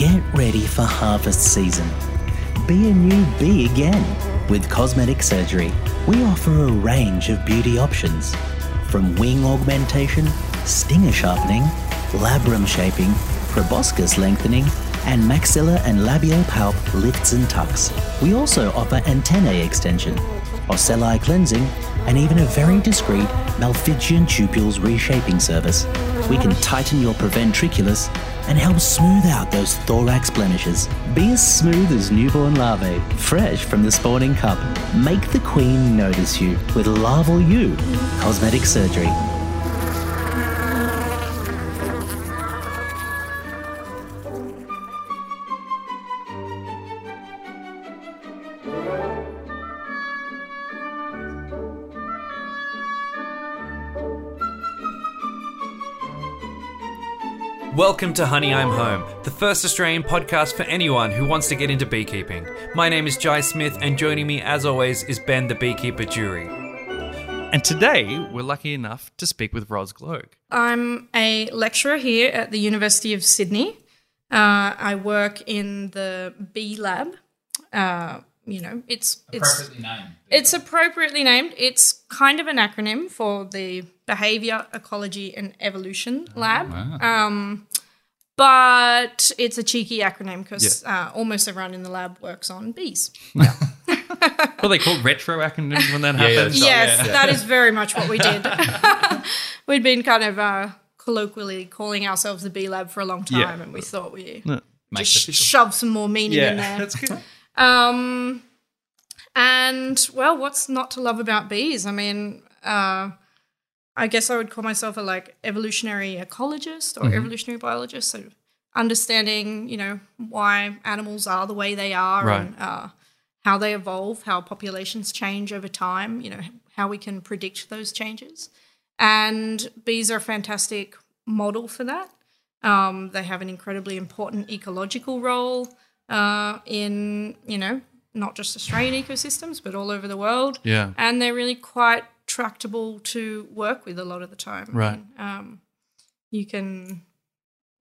Get ready for harvest season. Be a new bee again with cosmetic surgery. We offer a range of beauty options from wing augmentation, stinger sharpening, labrum shaping, proboscis lengthening, and maxilla and labiopalp lifts and tucks. We also offer antennae extension, ocelli cleansing, and even a very discreet Malpighian tubules reshaping service. We can tighten your proventriculus and help smooth out those thorax blemishes. Be as smooth as newborn larvae, fresh from the spawning cup. Make the queen notice you with Larval U Cosmetic Surgery. Welcome to Honey I'm Home, the first Australian podcast for anyone who wants to get into beekeeping. My name is Jai Smith, and joining me, as always, is Ben the Beekeeper Jury. And today, we're lucky enough to speak with Ros Gloag. I'm a lecturer here at the University of Sydney. Uh, I work in the bee lab. Uh, you know, it's it's appropriately named. it's appropriately named. It's kind of an acronym for the Behavior, Ecology, and Evolution Lab. Um, but it's a cheeky acronym because uh, almost everyone in the lab works on bees. Well, they call retro acronyms when that yeah, happens. that's yes, that is very much what we did. We'd been kind of uh, colloquially calling ourselves the bee lab for a long time, Yeah. and we thought we Make it sh- shove some more meaning Yeah, in there. that's good. Um, and well, what's not to love about bees? I mean, uh, I guess I would call myself a like evolutionary ecologist Mm-hmm. or evolutionary biologist. So understanding, you know, why animals are the way they are Right. and uh, how they evolve, how populations change over time. You know, how we can predict those changes. And bees are a fantastic model for that. Um, they have an incredibly important ecological role uh, in, you know, not just Australian ecosystems, but all over the world. Yeah. And they're really quite tractable to work with a lot of the time. Right. mean, um, you can,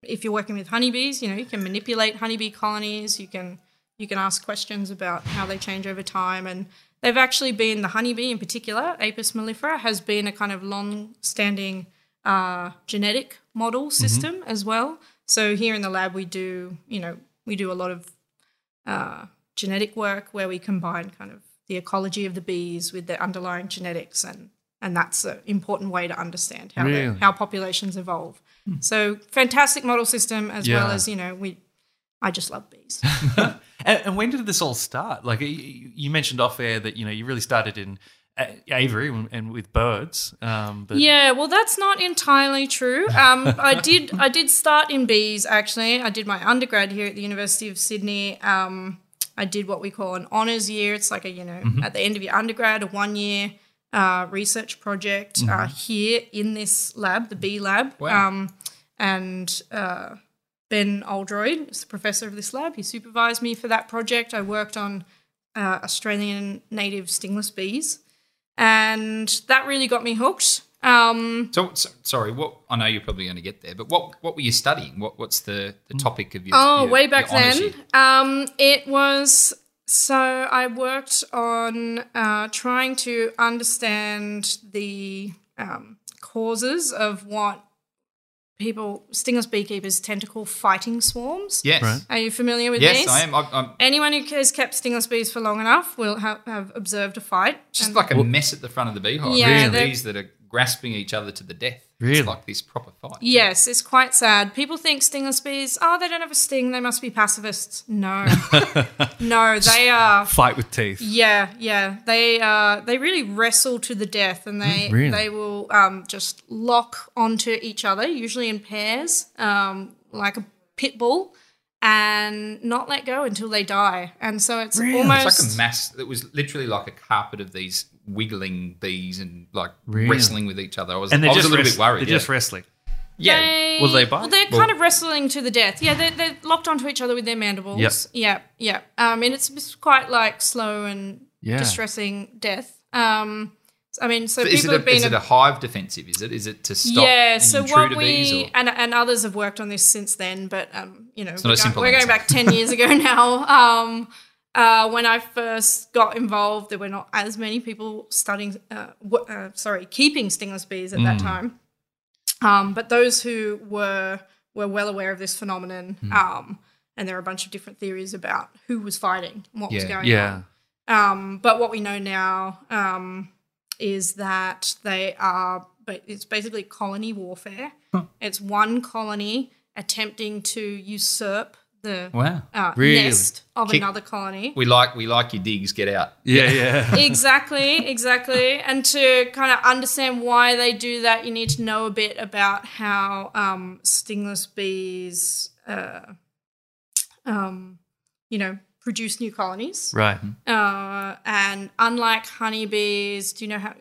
if you're working with honeybees, you know, you can manipulate honeybee colonies. You can you can ask questions about how they change over time, and they've actually been the honeybee in particular, Apis mellifera, has been a kind of long-standing uh, genetic model system as well. So here in the lab, we do, you know, we do a lot of uh, genetic work where we combine kind of the ecology of the bees with the underlying genetics, and and that's an important way to understand how Really? the, how populations evolve. So fantastic model system as well as you know we. I just love bees. And, and when did this all start? Like you, you mentioned off air that you know you really started in A- Avery and, with birds. Um, but Yeah, well, that's not entirely true. Um, I did I did start in bees actually. I did my undergrad here at the University of Sydney. Um, I did what we call an honors year. It's like a you know at the end of your undergrad, a one year uh, research project uh, here in this lab, the bee lab. Wow. Um, and uh, Ben Oldroyd is the professor of this lab. He supervised me for that project. I worked on uh, Australian native stingless bees, and that really got me hooked. Um, So, so sorry, what I know you're probably going to get there, but what what were you studying? What what's the, the topic of your oh, your- way back then, um, it was so I worked on uh, trying to understand the um, causes of what people, stingless beekeepers, tend to call fighting swarms. Yes, Right. Are you familiar with this? yes, these? I am. I, I'm Anyone who has kept stingless bees for long enough will have, have observed a fight. just And- like a mess at the front of the beehive. Yeah, Really? they're- bees that are grasping each other to the death. Really? It's like this proper fight. Yes, it's quite sad. People think stingless bees, oh, they don't have a sting, they must be pacifists. No. no, they are fight with teeth. yeah, yeah. They uh they really wrestle to the death and they Mm, really? they will um just lock onto each other, usually in pairs, um, like a pit bull, and not let go until they die. And so it's almost It's like a mass It was literally like a carpet of these wiggling bees and like Really? wrestling with each other. I was, And I was just a little wrest- bit worried. They're yeah. just wrestling. yeah. They, Will they bite? Well, they're kind of wrestling to the death. Yeah, they're, they're locked onto each other with their mandibles. Yep. Yeah, yeah. Um, and it's it's quite like slow and Yeah. distressing death. Um, I mean, so Is people it, have a, been is it a hive defensive? Is it? Is it to stop yeah. an So intruder what we and and others have worked on this since then, but um, you know, not we're, a go- simple we're going back 10 years ago now. Um, uh, when I first got involved, there were not as many people studying, uh, w- uh, sorry, keeping stingless bees at Mm. that time. Um, but those who were were well aware of this phenomenon, Mm. um, and there are a bunch of different theories about who was fighting and what was Yeah. going on. Um, but what we know now um, is that they are, but it's basically colony warfare. It's one colony attempting to usurp the Wow. uh, Really? nest of Kick- another colony. We like we like your digs. Get out. Yeah, yeah. exactly, exactly. And to kind of understand why they do that, you need to know a bit about how um, stingless bees, uh, um, you know, produce new colonies. right. Uh, and unlike honeybees, do you know how?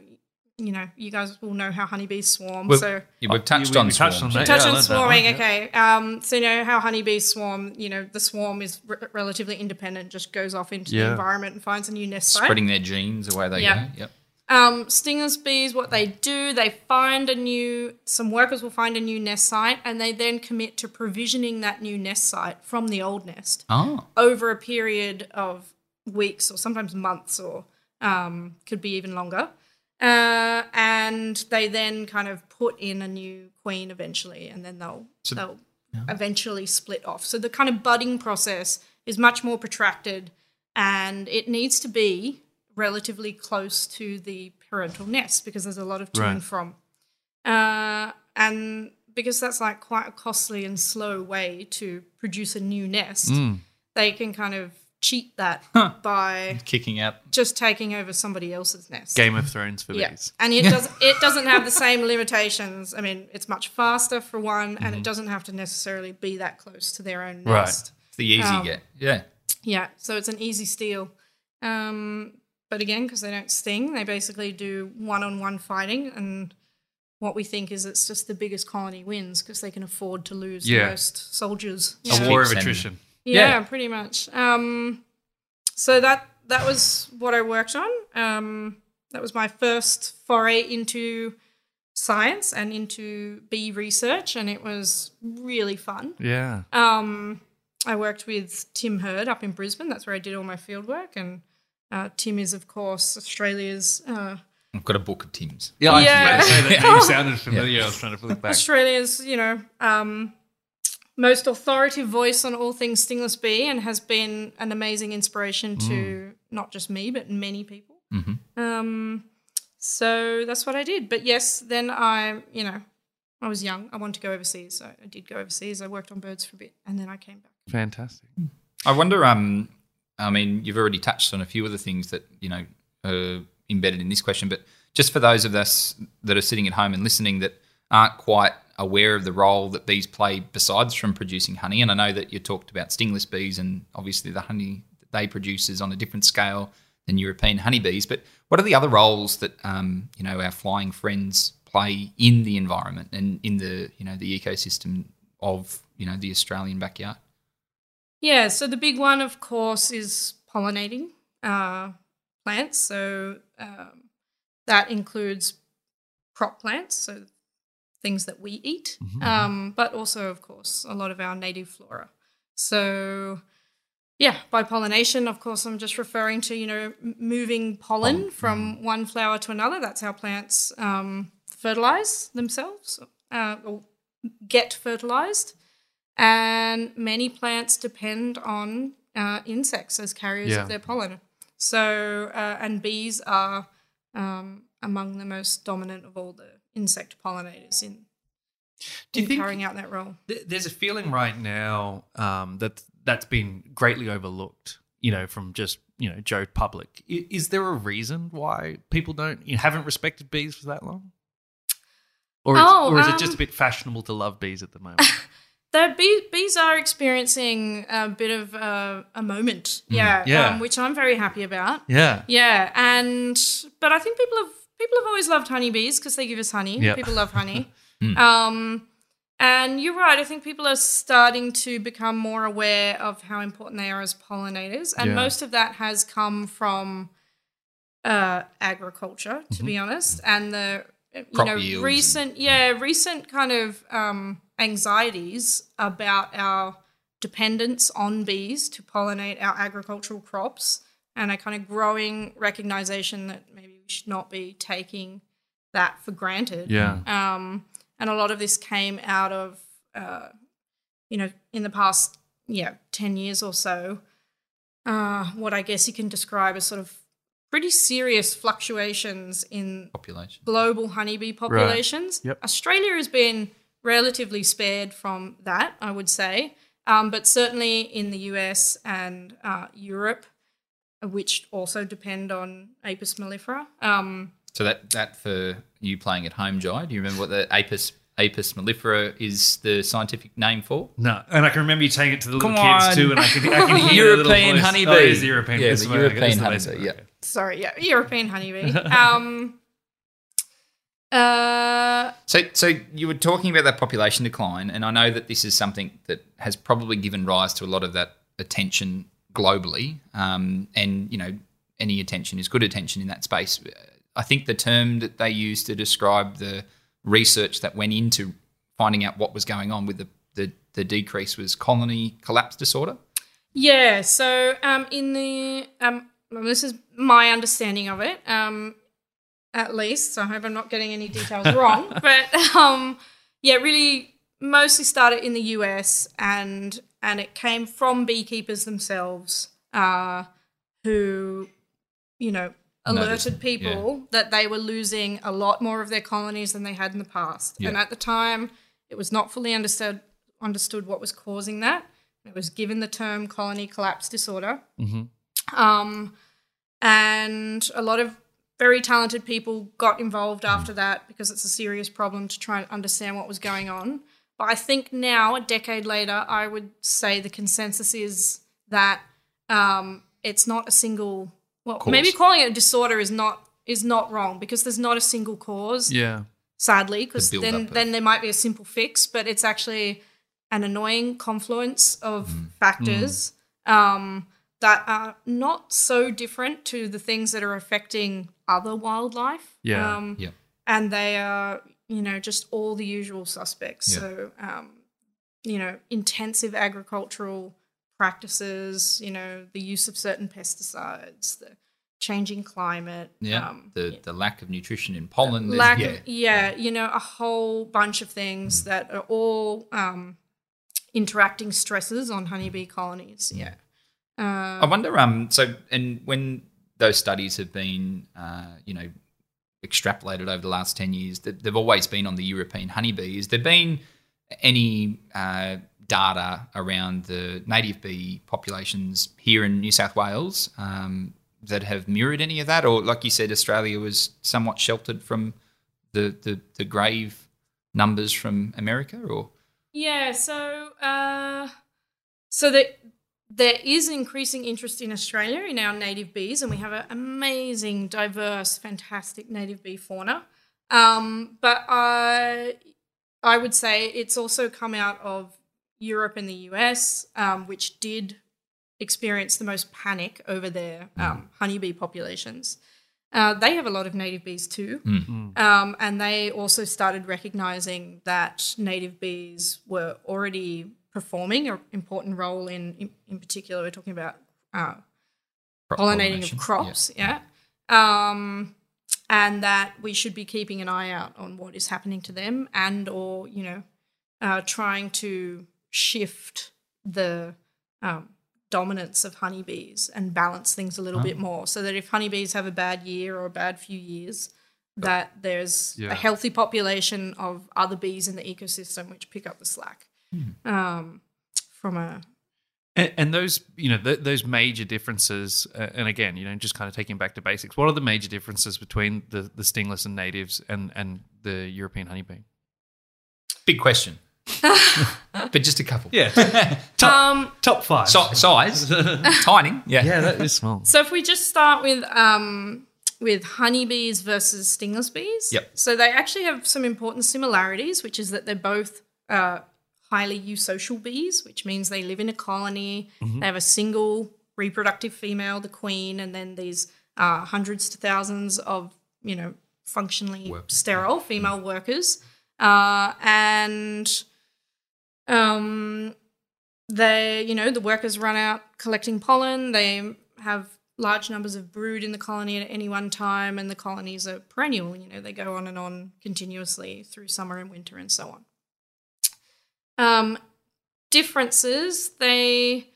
You know, you guys will know how honeybees swarm. We've, so yeah, we've Oh, touched we- on we touched swarms. on that. touch Yeah, I on learned that swarming. one, yeah. Okay. Um, so you know how honeybees swarm. You know, the swarm is r- relatively independent, just goes off into Yeah. the environment and finds a new nest site. Spreading their genes away they Yeah. go. Yep. Um, stingless bees, what they do, they find a new, some workers will find a new nest site and they then commit to provisioning that new nest site from the old nest Oh. over a period of weeks or sometimes months or um, could be even longer. Uh, and they then kind of put in a new queen eventually and then they'll, So- they'll eventually split off. So the kind of budding process is much more protracted and it needs to be relatively close to the parental nest because there's a lot of to Right. and from. Uh, and because that's like quite a costly and slow way to produce a new nest, Mm. they can kind of cheat that Huh. by Kicking out. just taking over somebody else's nest. Game of Thrones for Yeah, bees. and it does. It doesn't have the same limitations. I mean, it's much faster for one, and Mm-hmm. it doesn't have to necessarily be that close to their own Right. nest. It's the easy Um, get. Yeah. Yeah, so it's an easy steal. Um, but again, because they don't sting, they basically do one-on-one fighting, and what we think is it's just the biggest colony wins because they can afford to lose Yeah. the most soldiers. you A war of attrition. Yeah, Yeah. pretty much. Um, so that that was what I worked on. Um, that was my first foray into science and into bee research, and it was really fun. Yeah. Um, I worked with Tim Heard up in Brisbane. That's where I did all my field work, and uh, Tim is, of course, Australia's uh, I've got a book of Tim's. Yeah, I was Yeah. about to say that name sounded familiar. I was trying to flick back. Australia's, you know, um, most authoritative voice on all things stingless bee and has been an amazing inspiration to not just me, but many people. Mm-hmm. Um, so that's what I did. But yes, then I, you know, I was young. I wanted to go overseas. So I did go overseas. I worked on birds for a bit and then I came back. Fantastic. I wonder. Um, I mean, you've already touched on a few of the things that you know are embedded in this question, but just for those of us that are sitting at home and listening that aren't quite aware of the role that bees play besides from producing honey, and I know that you talked about stingless bees and obviously the honey that they produce is on a different scale than European honeybees, but what are the other roles that um, you know our flying friends play in the environment and in the you know the ecosystem of you know the Australian backyard? Yeah, so the big one, of course, is pollinating uh, plants. So um, that includes crop plants, so things that we eat, um, but also, of course, a lot of our native flora. So, yeah, by pollination, of course, I'm just referring to, you know, moving pollen from one flower to another. That's how plants um, fertilize themselves uh, or get fertilized. And many plants depend on uh, insects as carriers Yeah. of their pollen. So, uh, and bees are um, among the most dominant of all the insect pollinators in, Do you in carrying out that role. Th- There's a feeling right now um, that that's been greatly overlooked. You know, from just you know Joe public. I- Is there a reason why people don't you haven't respected bees for that long? Or is, Oh, or is it um, just a bit fashionable to love bees at the moment? The bee, bees are experiencing a bit of uh, a moment, yeah, Yeah. Um, which I'm very happy about. yeah. Yeah, and but I think people have people have always loved honeybees because they give us honey. Yep. People love honey. Mm. um, and you're right. I think people are starting to become more aware of how important they are as pollinators, and Yeah. most of that has come from uh, agriculture, to be honest, and the you Crop know yields recent yeah recent kind of um, anxieties about our dependence on bees to pollinate our agricultural crops and a kind of growing recognition that maybe should not be taking that for granted. Yeah. Um, and a lot of this came out of, uh, you know, in the past, yeah, 10 years or so, uh, what I guess you can describe as sort of pretty serious fluctuations in Population. global honeybee populations. Yep. Australia has been relatively spared from that, I would say. Um, but certainly in the US and uh, Europe, which also depend on Apis mellifera. Um, So that that for you playing at home, Jai, do you remember what the Apis Apis mellifera is the scientific name for? No, and I can remember you taking it to the little Come kids on. too, and I can, I can hear the European voice. honeybee. Oh, it is European. Yeah, the European it's honeybee, basic, yeah. sorry, yeah, European honeybee. um, uh, So, so you were talking about that population decline, and I know that this is something that has probably given rise to a lot of that attention globally. Um, and you know, any attention is good attention in that space. I think the term that they used to describe the research that went into finding out what was going on with the the, the decrease was colony collapse disorder. Yeah, so um, in the um, this is my understanding of it, um, at least. So I hope I'm not getting any details wrong. But um, yeah, really, mostly started in the US, and and it came from beekeepers themselves, uh, who, you know, Noticed, alerted people that they were losing a lot more of their colonies than they had in the past. And at the time, it was not fully understood understood what was causing that. It was given the term colony collapse disorder. Um, and a lot of very talented people got involved after that because it's a serious problem to try and understand what was going on. But I think now, a decade later, I would say the consensus is that um, it's not a single. Well, Cause. maybe calling it a disorder is not is not wrong because there's not a single cause Yeah. sadly, because The then then there might be a simple fix, but it's actually an annoying confluence of Mm. factors um, that are not so different to the things that are affecting other wildlife. Yeah. Um, Yeah. and they are you know just all the usual suspects. Yeah. So um, you know, intensive agricultural practices, you know, the use of certain pesticides, the changing climate. Yeah, um, the the lack of nutrition in pollen. lack yeah, of yeah, you know a whole bunch of things that are all um, interacting stresses on honeybee colonies yeah I wonder. Um. So, and when those studies have been, uh, you know, extrapolated over the last ten years, that they've always been on the European honeybee. Has there been any uh, data around the native bee populations here in New South Wales um, that have mirrored any of that, or like you said, Australia was somewhat sheltered from the the, the grave numbers from America, or yeah so uh, so that there is increasing interest in Australia in our native bees, and we have an amazing, diverse, fantastic native bee fauna. Um, but I, I would say it's also come out of Europe and the US, um, which did experience the most panic over their um, honeybee populations. Uh, they have a lot of native bees too. Um, and they also started recognizing that native bees were already performing an important role in, in, in particular, we're talking about uh, crop pollinating of crops, yeah. Um, and that we should be keeping an eye out on what is happening to them and or, you know, uh, trying to shift the um, dominance of honeybees and balance things a little bit more so that if honeybees have a bad year or a bad few years, that there's Yeah. a healthy population of other bees in the ecosystem which pick up the slack. Um, from a And, and those, you know, th- those major differences, uh, and again, you know, just kind of taking back to basics. What are the major differences between the, the stingless and natives and, and the European honeybee? Big question, but just a couple. Yeah, top, um, top five. Si- size, tiny. Yeah. yeah, that is small. So if we just start with um, with honeybees versus stingless bees, Yep. So they actually have some important similarities, which is that they're both uh, highly eusocial bees, which means they live in a colony. They have a single reproductive female, the queen, and then these uh, hundreds to thousands of you know functionally Workers, sterile female workers, uh, and um, they, you know, the workers run out collecting pollen. They have large numbers of brood in the colony at any one time, and the colonies are perennial. You know, they go on and on continuously through summer and winter and so on. Um, differences, they,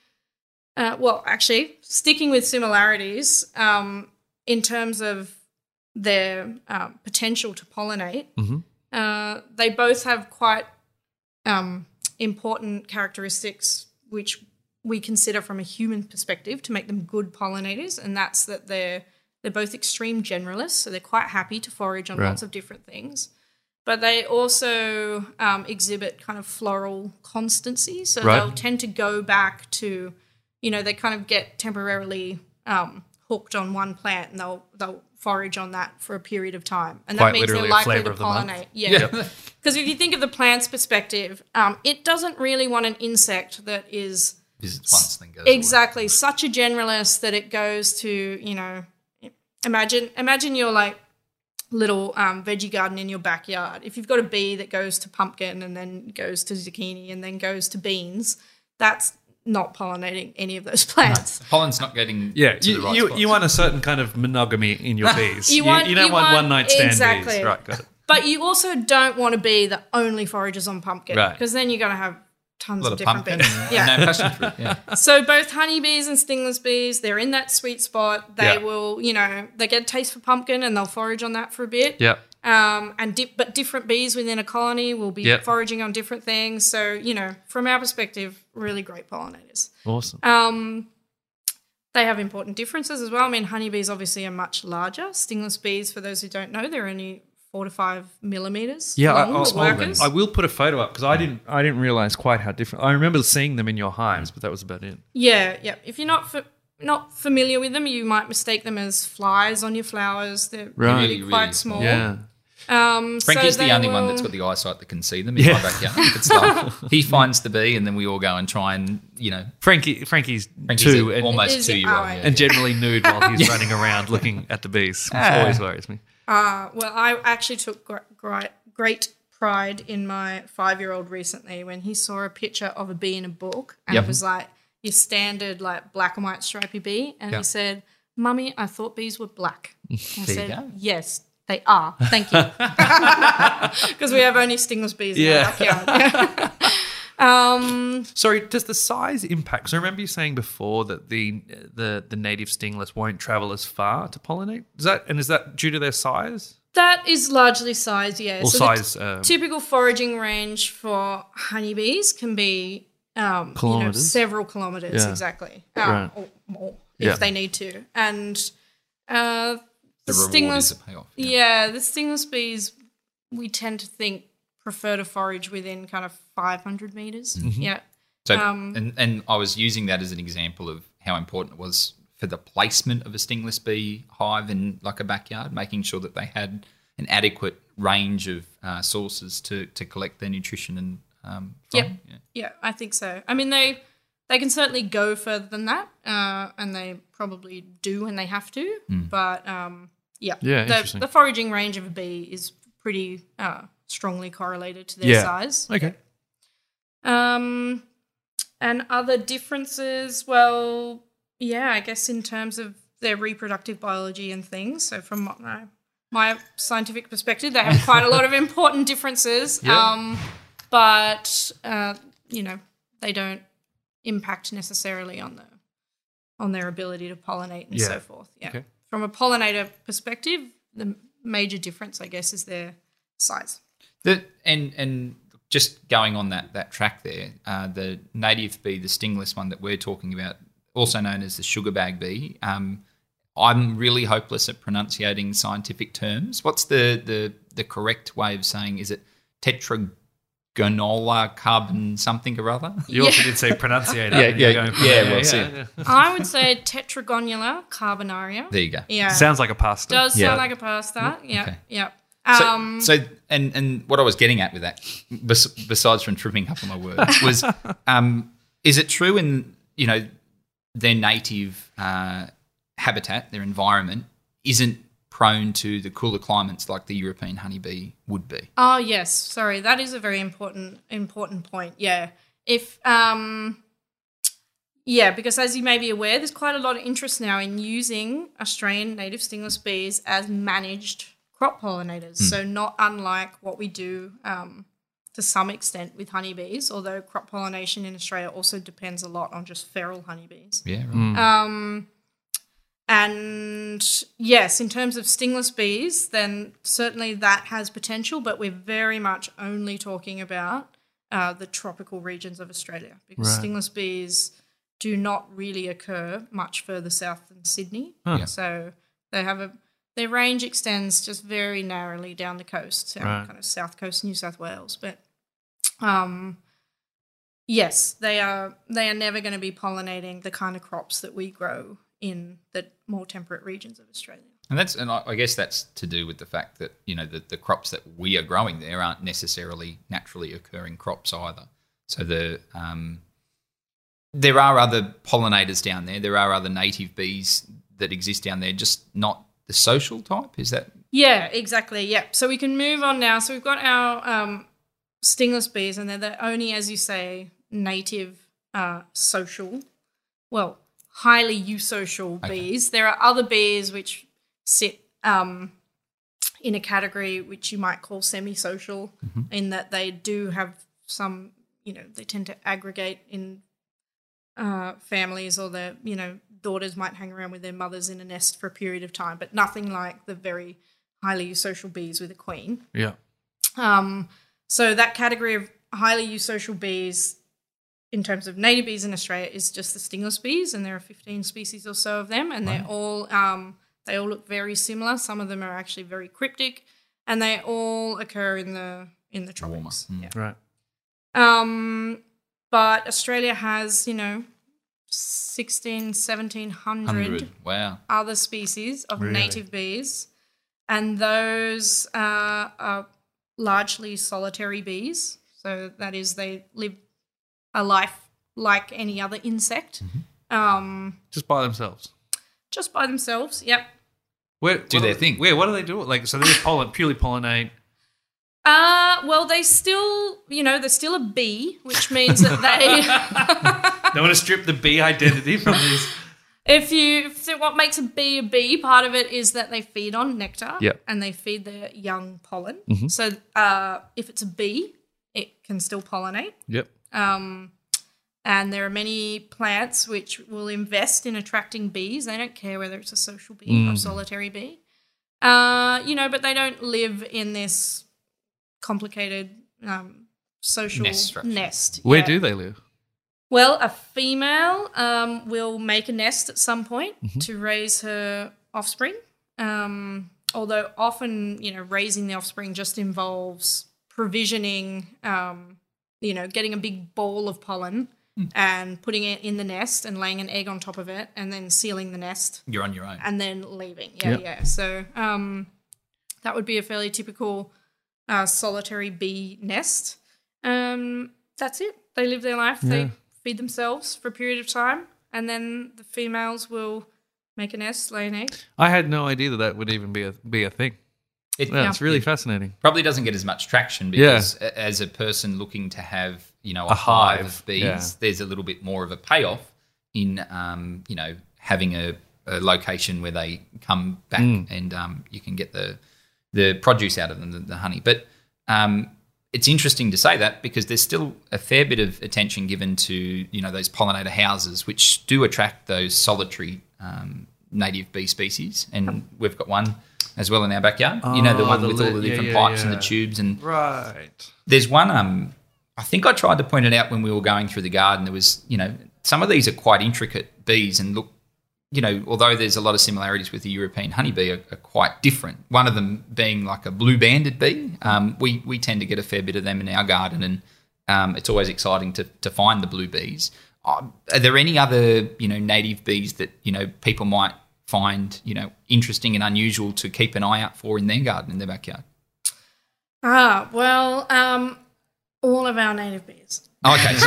uh, well, actually, sticking with similarities, um, in terms of their um, potential to pollinate, uh, they both have quite um, important characteristics which we consider from a human perspective to make them good pollinators, and that's that they're they're both extreme generalists, so they're quite happy to forage on Right. lots of different things. But they also um, exhibit kind of floral constancy, so Right. they'll tend to go back to, you know, they kind of get temporarily um, hooked on one plant, and they'll they'll forage on that for a period of time, and Quite that means they're likely to pollinate. Yeah, because if you think of the plant's perspective, um, it doesn't really want an insect that is Visits once, then goes away. exactly such a generalist that it goes to you know imagine imagine you're like little um, veggie garden in your backyard if you've got a bee that goes to pumpkin and then goes to zucchini and then goes to beans that's not pollinating any of those plants Pollen's not getting Yeah, to you, the right you, spots. you want a certain kind of monogamy in your bees. You want- you don't you want, want- one night stand exactly. bees. Right, got it. but you also don't want to be the only foragers on pumpkin Right. because then you're going to have tons a lot of different pumpkin bees and, yeah and passion fruit. Yeah. So both honeybees and stingless bees, they're in that sweet spot. They Yeah. will, you know, they get a taste for pumpkin and they'll forage on that for a bit. Yep. Um, and di- but different bees within a colony will be Yep. foraging on different things. So you know, from our perspective, really great pollinators. Awesome. Um, they have important differences as well. I mean, honeybees obviously are much larger. Stingless bees, for those who don't know, they're only four to five millimeters Yeah, I, long I'll- for I'll- workers. I will put a photo up because I didn't I didn't realize quite how different. I remember seeing them in your hives, but that was about it. Yeah, yeah. If you're not fa- not familiar with them, you might mistake them as flies on your flowers. They're Right. really, Really, quite really small. Yeah. Um, Frankie's so the they only one that's got the eyesight that can see them in Yeah. my backyard. It's he finds the bee, and then we all go and try and you know, Frankie Frankie's, Frankie's two a- and, almost two year old. Yeah. and generally nude while he's running around looking at the bees, which Ah. always worries me. Uh, well, I actually took great great pride in my five year old recently when he saw a picture of a bee in a book, and Yep. it was like your standard like black and white stripy bee, and Yeah. he said, "Mummy, I thought bees were black." I said. "Yes." They are. Thank you. Because we have only stingless bees in Yeah. our backyard. Um, Sorry, does the size impact? So I remember you saying before that the the the native stingless won't travel as far to pollinate. Is that and is that due to their size? That is largely size, yeah. Or the size, t- um, typical foraging range for honeybees can be um, you know, Kilometres? several kilometers Yeah. exactly, um, Right. or more if Yeah. they need to. And uh, the, The stingless, is a payoff. yeah, the stingless bees, we tend to think prefer to forage within kind of 500 meters. Mm-hmm. Yeah. So, Um, and, and I was using that as an example of how important it was for the placement of a stingless bee hive in like a backyard, making sure that they had an adequate range of uh, sources to, to collect their nutrition and um, from. Yep. Yeah, I think so. I mean, they they can certainly go further than that, uh, and they probably do when they have to. But um, yeah, Yeah, the, the foraging range of a bee is pretty uh, strongly correlated to their Yeah. size. Okay. Um, and other differences, well, yeah, I guess in terms of their reproductive biology and things. So from my, my scientific perspective, they have quite a lot of important differences. Yeah. Um, but uh, you know, they don't impact necessarily on the on their ability to pollinate and Yeah. so forth. Yeah. Okay. From a pollinator perspective, the major difference, I guess, is their size. The, and and just going on that that track there, uh, the native bee, the stingless one that we're talking about, also known as the sugar bag bee. Um, I'm really hopeless at pronunciating scientific terms. What's the the the correct way of saying? Is it tetragonola carbon something or other? You also Yeah. did say pronunciator. Yeah, and you're yeah, going from yeah, there. well, see. I would say tetragonula carbonaria. There you go. Yeah. Sounds like a pasta. does Yeah. sound like a pasta. Yeah. Okay. Yeah. So, Um, so and and what I was getting at with that, besides from tripping up on my words, was um, is it true in you know their native uh, habitat, their environment isn't prone to the cooler climates like the European honeybee would be? oh yes, sorry, that is a very important important point. Yeah. If um yeah, because as you may be aware, there's quite a lot of interest now in using Australian native stingless bees as managed crop pollinators. So not unlike what we do um, to some extent with honeybees, although crop pollination in Australia also depends a lot on just feral honeybees. Yeah. Right. Um, and yes, in terms of stingless bees, then certainly that has potential, but we're very much only talking about uh, the tropical regions of Australia because Right. stingless bees do not really occur much further south than Sydney. Huh. So they have a their range extends just very narrowly down the coast, down Right. kind of south coast New South Wales. But um, yes, they are they are never going to be pollinating the kind of crops that we grow in the more temperate regions of Australia. And that's and I I guess that's to do with the fact that you know the, the crops that we are growing there aren't necessarily naturally occurring crops either. So the um, there are other pollinators down there. There are other native bees that exist down there, just not the social type. Is that Yeah, exactly. Yeah. So we can move on now. So we've got our um, stingless bees, and they're the only, as you say, native uh, social, well, highly eusocial bees. There are other bees which sit um, in a category which you might call semi-social, in that they do have some, you know, they tend to aggregate in uh, families or the you know daughters might hang around with their mothers in a nest for a period of time, but nothing like the very highly social bees with a queen. Yeah. Um, so that category of highly eusocial bees, in terms of native bees in Australia, is just the stingless bees, and there are 15 species or so of them, and they're all um, they all look very similar. Some of them are actually very cryptic, and they all occur in the in the tropics. Mm. Yeah. Right. Um, but Australia has, you know, 16, 1700 hundred? Wow. other species of Really? native bees, and those uh, are largely solitary bees. So that is, they live a life like any other insect, um, Just by themselves. just by themselves. Yep. Where, Do they think? Where what do they do? Like, so they just pollen, purely pollinate. Uh, well, they still, you know, they're still a bee, which means that they. They want to strip the bee identity from these. If you so what makes a bee a bee, part of it is that they feed on nectar Yep. and they feed their young pollen. So uh, if it's a bee, it can still pollinate. Yep. Um, and there are many plants which will invest in attracting bees. They don't care whether it's a social bee or a solitary bee. Uh, you know, but they don't live in this complicated um, social Nest nest. Where Yeah. do they live? Well, a female um, will make a nest at some point Mm-hmm. to raise her offspring. Um, although often, you know, raising the offspring just involves provisioning, um, you know, getting a big ball of pollen Hmm. and putting it in the nest and laying an egg on top of it and then sealing the nest You're on your own. and then leaving. Yeah, Yep. yeah. So um, that would be a fairly typical uh, solitary bee nest. Um, that's it. They live their life. Yeah. They feed themselves for a period of time, and then the females will make a nest, lay an egg. I had no idea that that would even be a be a thing. It Yeah, it's really fascinating. probably doesn't get as much traction because a- as a person looking to have you know a, A hive, hive, of bees, yeah. there's a little bit more of a payoff in um, you know having a, a location where they come back Mm. and um, you can get the the produce out of them, the, the honey. But um, it's interesting to say that because there's still a fair bit of attention given to you know those pollinator houses, which do attract those solitary um, native bee species, and we've got one as well in our backyard. you know the one the with all the different yeah, pipes and the tubes, and Right. there's one. Um, I think I tried to point it out when we were going through the garden. There was, you know, some of these are quite intricate bees and look, you know, although there's a lot of similarities with the European honeybee, are, are quite different. One of them being like a blue banded bee. Um, we we tend to get a fair bit of them in our garden, and um, it's always exciting to to find the blue bees. Uh, are there any other, you know, native bees that you know people might find, you know, interesting and unusual to keep an eye out for in their garden in their backyard? Ah, well, um, all of our native bees. Okay, so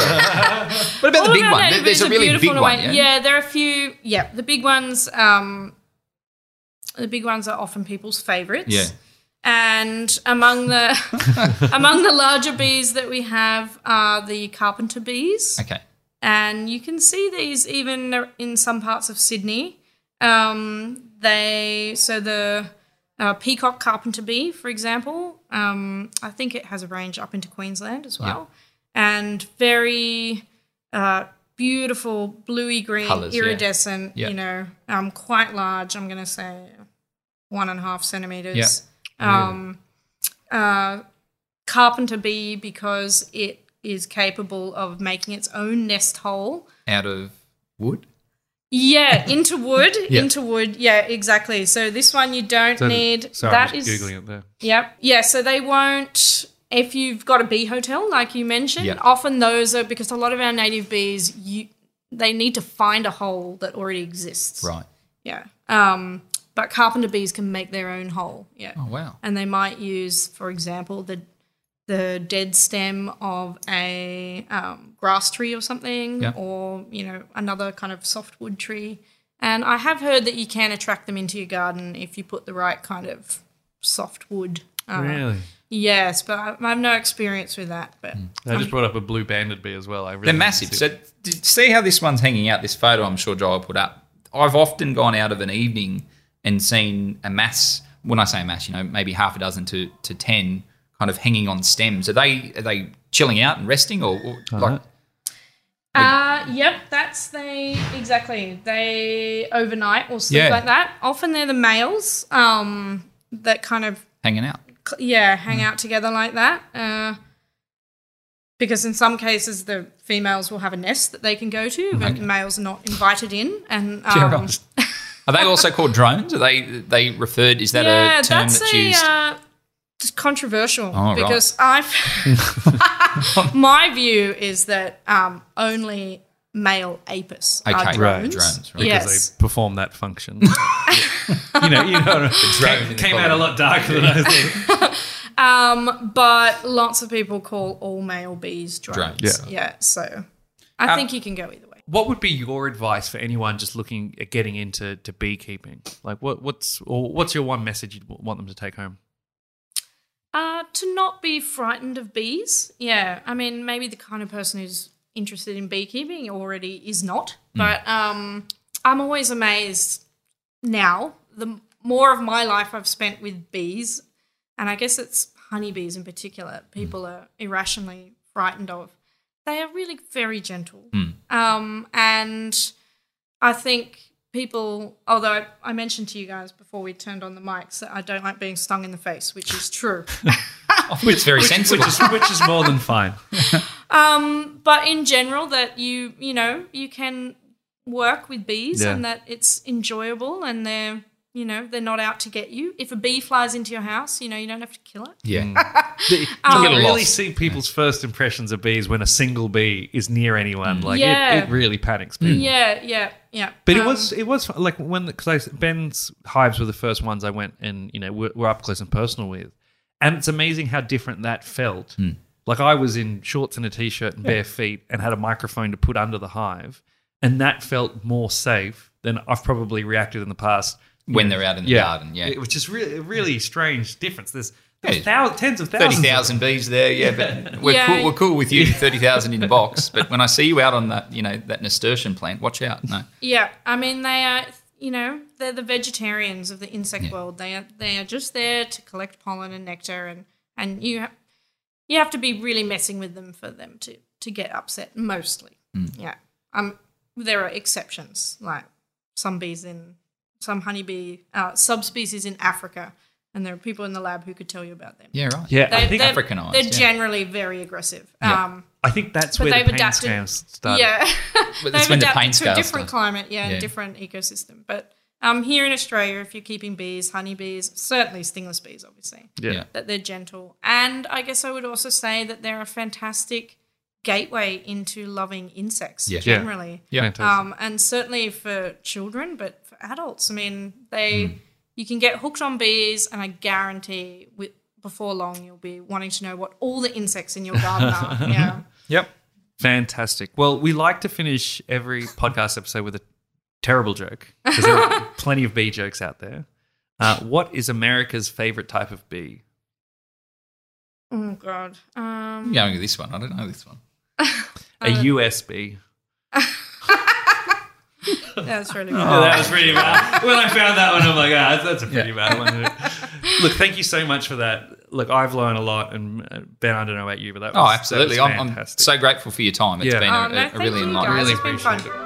what about All the big one? There- There's a really big one. Yeah? Yeah, there are a few. Yeah, the big ones. Um, the big ones are often people's favourites. Yeah. And among the among the larger bees that we have are the carpenter bees. Okay. and you can see these even in some parts of Sydney. Um, they so the uh, peacock carpenter bee, for example. Um, I think it has a range up into Queensland as well, and very uh, beautiful bluey green, Colours, iridescent. Yeah. You know, um, quite large. I'm going to say one and a half centimeters. Yeah. Um, uh, carpenter bee because it is capable of making its own nest hole. Out of wood. Yeah, into wood, Yeah. into wood. Yeah, exactly. So this one you don't So- need. Sorry, that is just googling it there. Yep. Yeah, so they won't if you've got a bee hotel like you mentioned, Yeah. often those are because a lot of our native bees you they need to find a hole that already exists. Right. Yeah. Um but carpenter bees can make their own hole. Yeah. Oh wow. And they might use, for example, the the dead stem of a um, grass tree or something, Yeah. or you know another kind of softwood tree. And I have heard that you can attract them into your garden if you put the right kind of softwood. Uh, Really? Yes, but I, I have no experience with that. But I just brought up a blue banded bee as well. I really They're massive. So did, see how this one's hanging out. This photo, I'm sure Joel put up. I've often gone out of an evening and seen a mass. When I say a mass, you know, maybe half a dozen to, to ten, kind of hanging on stems. Are they are they chilling out and resting, or, or like uh, yep, that's they exactly. They overnight or sleep Yeah. like that. Often they're the males um, that kind of hanging out? Cl- yeah hang out together like that uh, because in some cases the females will have a nest that they can go to but the males are not invited in and um. Are they also called drones? Are they they referred? Is that yeah a term that's that's a used? uh, it's controversial Oh, right. because i've my view is that um, only male apis are Okay, drones, drones, right. because yes they perform that function. you know, you know, the drone in the came out a lot darker than I thought. Um, but lots of people call all male bees drones. Drones. Yeah. Yeah. So I Um, think you can go either way. What would be your advice for anyone just looking at getting into to beekeeping? Like, what what's or what's your one message you'd want them to take home? Uh, to not be frightened of bees. Yeah. I mean, maybe the kind of person who's interested in beekeeping already is not. But um, I'm always amazed now. The more of my life I've spent with bees, and I guess it's honeybees in particular, people are irrationally frightened of. They are really very gentle. Um, and I think people, although I, I mentioned to you guys before we turned on the mics that I don't like being stung in the face, which is true. I think it's very sensible. Which is which is more than fine. um, but in general, that you you know you can work with bees Yeah. and that it's enjoyable and they're you know they're not out to get you. If a bee flies into your house, you know you don't have to kill it. yeah. Mm. you um, little can really lost. see people's first impressions of bees when a single bee is near anyone. Like Yeah. it, it really panics people. Yeah, yeah, yeah. But it Um, was it was like when because Ben's hives were the first ones I went and you know were, were up close and personal with, and it's amazing how different that felt. Hmm. Like I was in shorts and a t-shirt and bare feet and had a microphone to put under the hive, and that felt more safe than I've probably reacted in the past. When they're out in the garden, yeah. It- which is really a really strange difference. There's, there's Yeah. thou- tens of Thirty thousands. of thousand bees there, yeah. But we're Yeah. cool. We're cool with you. Thirty thousand in the box. But when I see you out on that, you know, that nasturtium plant, watch out. No, Yeah, I mean they are. You know, they're the vegetarians of the insect world. They are. They are just there to collect pollen and nectar, and and you ha- you have to be really messing with them for them to to get upset. Mostly, yeah. Um, there are exceptions, like some bees in some honeybee uh, subspecies in Africa, and there are people in the lab who could tell you about them. yeah, right. Yeah, I They, think they're, Africanized, They're yeah. generally very aggressive. Yeah. Um, I think that's But where they've pain adapted- started. yeah, But that's they've when the adapted to a different start. climate, yeah, Yeah. and different ecosystem. But um, here in Australia, if you're keeping bees, honeybees, certainly stingless bees, obviously, Yeah. Yeah. that they're gentle. And I guess I would also say that they're a fantastic gateway into loving insects Yeah. Yeah. generally. Yeah. Fantastic. Um, and certainly for children, but for adults, I mean, they you can get hooked on bees, and I guarantee with before long you'll be wanting to know what all the insects in your garden are. Yeah. Yep. Fantastic. Well, we like to finish every podcast episode with a terrible joke because there are plenty of bee jokes out there. Uh, what is America's favorite type of bee? Oh God. Um, I'm going with this one. I don't know this one. A US bee. That's really good. Yeah, that was pretty bad. When I found that one, I'm like, ah, that's a pretty bad one. Look, thank you so much for that. Look, I've learned a lot, and uh, Ben, I don't know about you, but that was Oh, absolutely. That was I'm, I'm fantastic. so grateful for your time. It's Yeah. been Oh, a, no, a, thank a really enlightening. Really It's been appreciate fun. it.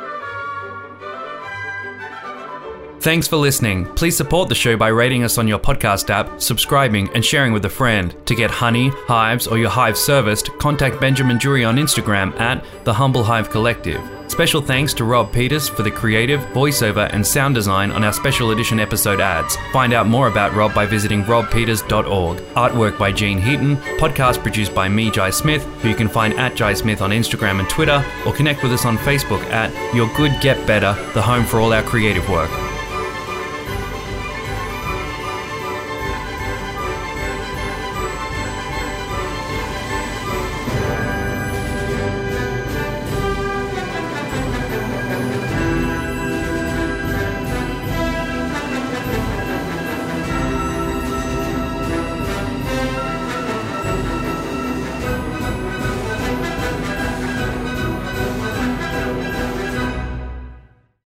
Thanks for listening. Please support the show by rating us on your podcast app, subscribing, and sharing with a friend. To get honey, hives, or your hive serviced, contact Benjamin Jury on Instagram at The Humble Hive Collective. Special thanks to Rob Peters for the creative, voiceover, and sound design on our special edition episode ads. Find out more about Rob by visiting robpeters.org. Artwork by Gene Heaton, podcast produced by me, Jai Smith, who you can find at Jai Smith on Instagram and Twitter, or connect with us on Facebook at Your Good Get Better, the home for all our creative work.